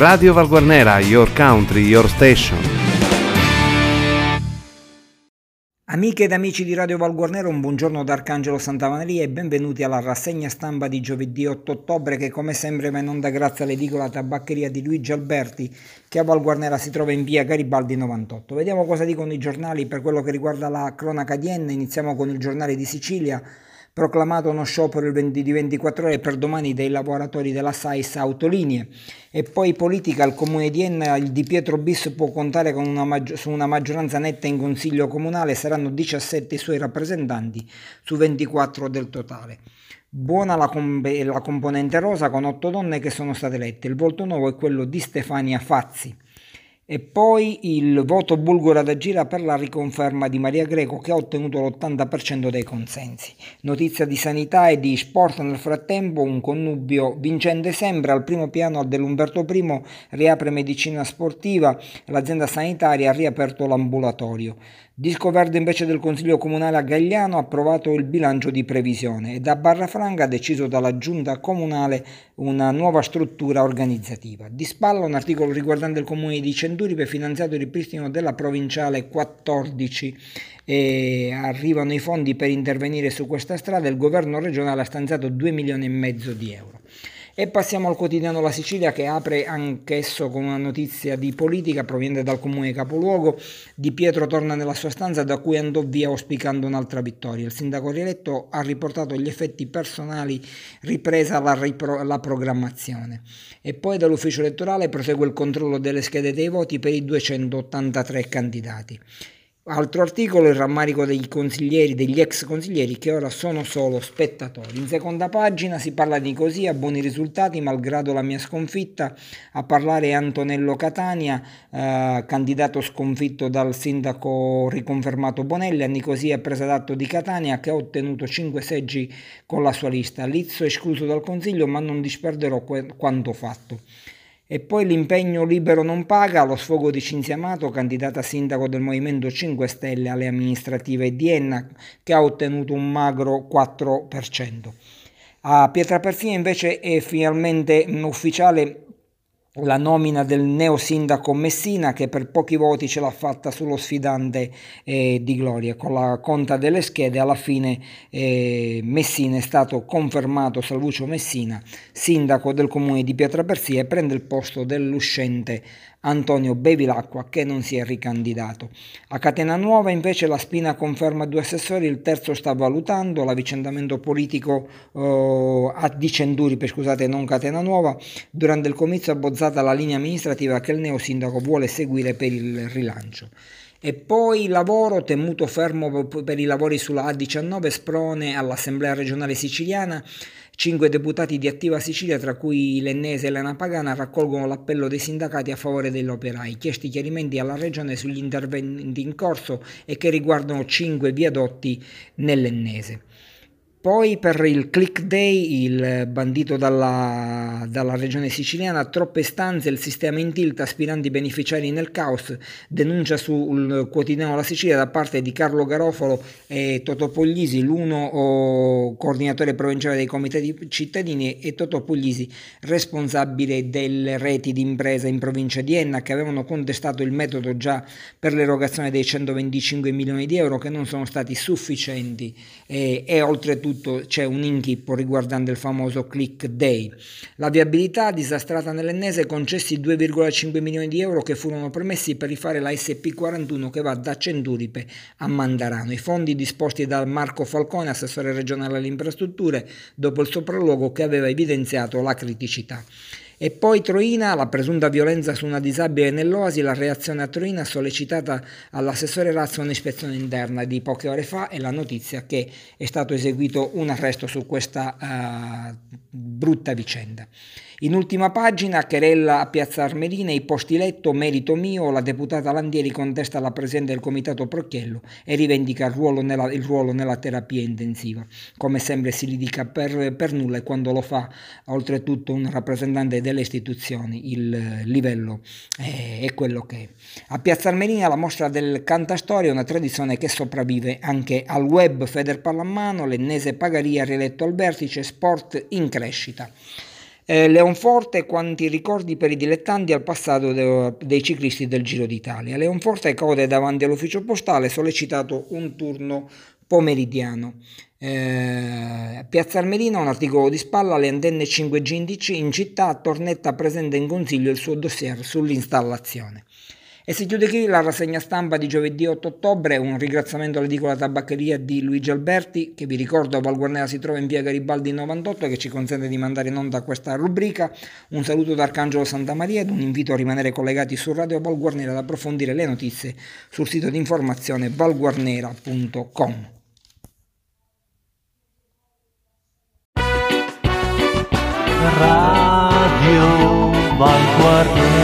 Radio Valguarnera, your country, your station. Amiche ed amici di Radio Valguarnero, un buongiorno da Arcangelo Santamaria e benvenuti alla rassegna stampa di giovedì 8 ottobre che come sempre va in onda grazie all'edicola tabaccheria di Luigi Alberti che a Valguarnera si trova in via Garibaldi 98. Vediamo cosa dicono i giornali per quello che riguarda la cronaca di Enne, iniziamo con il giornale di Sicilia proclamato uno sciopero di 24 ore per domani dei lavoratori della SAIS Autolinee. E poi politica, il comune di Enna, il Di Pietro Bis può contare una maggi- su una maggioranza netta in consiglio comunale, saranno 17 i suoi rappresentanti su 24 del totale. Buona la, com- la componente rosa con 8 donne che sono state elette. Il volto nuovo è quello di Stefania Fazzi. E poi il voto bulgaro da gira per la riconferma di Maria Greco che ha ottenuto l'80% dei consensi. Notizia di sanità e di sport nel frattempo, un connubio vincente sembra, al primo piano dell'Umberto I riapre medicina sportiva, l'azienda sanitaria ha riaperto l'ambulatorio. Disco verde invece del Consiglio Comunale a Gagliano ha approvato il bilancio di previsione e da Barrafranca ha deciso dalla Giunta Comunale una nuova struttura organizzativa. Di spalla un articolo riguardante il Comune di Centuri per finanziato il ripristino della provinciale 14 e arrivano i fondi per intervenire su questa strada il governo regionale ha stanziato 2 milioni e mezzo di euro. E passiamo al quotidiano La Sicilia che apre anch'esso con una notizia di politica proveniente dal comune capoluogo. Di Pietro torna nella sua stanza da cui andò via auspicando un'altra vittoria. Il sindaco rieletto ha riportato gli effetti personali, ripresa la, ripro- la programmazione. E poi dall'ufficio elettorale prosegue il controllo delle schede dei voti per i 283 candidati. Altro articolo, il rammarico dei consiglieri, degli ex consiglieri che ora sono solo spettatori. In seconda pagina si parla di così, a buoni risultati, malgrado la mia sconfitta. A parlare è Antonello Catania, eh, candidato sconfitto dal sindaco riconfermato Bonelli. A Nicosia è presa d'atto di Catania che ha ottenuto 5 seggi con la sua lista. Lizzo escluso dal consiglio, ma non disperderò que- quanto fatto. E poi l'impegno libero non paga, lo sfogo di Cinzia Amato, candidata sindaco del Movimento 5 Stelle alle amministrative di Enna, che ha ottenuto un magro 4%. A Pietraperzia invece è finalmente ufficiale la nomina del neo sindaco Messina che per pochi voti ce l'ha fatta sullo sfidante eh, di Gloria. Con la conta delle schede alla fine eh, Messina è stato confermato Salvuccio Messina sindaco del comune di Pietraperzia e prende il posto dell'uscente Antonio Bevilacqua che non si è ricandidato. A Catena Nuova invece la Spina conferma due assessori, il terzo sta valutando l'avvicendamento politico eh, a di Cenduri, scusate, non Catena Nuova. Durante il comizio abbozzata la linea amministrativa che il neo sindaco vuole seguire per il rilancio. E poi lavoro temuto fermo per i lavori sulla A19 Sprone all'Assemblea regionale siciliana. Cinque deputati di Attiva Sicilia, tra cui l'ennese Elena Pagana, raccolgono l'appello dei sindacati a favore degli operai, chiesti chiarimenti alla Regione sugli interventi in corso e che riguardano cinque viadotti nell'ennese. Poi per il Click Day, il bandito dalla, dalla, regione siciliana, troppe stanze, il sistema in tilt, aspiranti beneficiari nel caos, denuncia sul quotidiano La Sicilia da parte di Carlo Garofalo e Toto Puglisi, l'uno coordinatore provinciale dei comitati cittadini e Toto Puglisi, responsabile delle reti di impresa in provincia di Enna, che avevano contestato il metodo già per l'erogazione dei 125 milioni di euro che non sono stati sufficienti e, e oltretutto soprattutto c'è un inghippo riguardante il famoso click day. La viabilità disastrata nell'ennese concessi 2,5 milioni di euro che furono promessi per rifare la SP41 che va da Cenduripe a Mandarano. I fondi disposti da Marco Falcone, assessore regionale alle infrastrutture, dopo il sopralluogo che aveva evidenziato la criticità. E poi Troina, la presunta violenza su una disabile nell'Oasi, la reazione a Troina sollecitata all'assessore Razzo un'ispezione interna di poche ore fa e la notizia che è stato eseguito un arresto su questa uh, brutta vicenda. In ultima pagina, querella a Piazza Armerina, i posti letto, merito mio, la deputata Landieri contesta la presenza del comitato Procchiello e rivendica il ruolo nella, il ruolo nella terapia intensiva. Come sempre si litiga per, per nulla e quando lo fa oltretutto un rappresentante delle istituzioni il livello è, è quello che è. A Piazza Armerina la mostra del Cantastoria è una tradizione che sopravvive anche al web Feder Pallamano, l'ennese Pagaria rieletto al vertice, sport in crescita. Eh, Leonforte, quanti ricordi per i dilettanti al passato de- dei ciclisti del Giro d'Italia. Leonforte code davanti all'ufficio postale, sollecitato un turno pomeridiano. Eh, Piazza Armerina, un articolo di spalla, le antenne 5G in città, Tornetta presenta in consiglio il suo dossier sull'installazione. E si chiude qui la rassegna stampa di giovedì 8 ottobre, un ringraziamento all'edicola tabaccheria di Luigi Alberti, che vi ricordo a Val Guarnera si trova in via Garibaldi 98 e che ci consente di mandare in onda questa rubrica. Un saluto da Arcangelo Santa Maria ed un invito a rimanere collegati su Radio Val Guarnera ad approfondire le notizie sul sito di informazione valguarnera.com. Radio Val Guarnera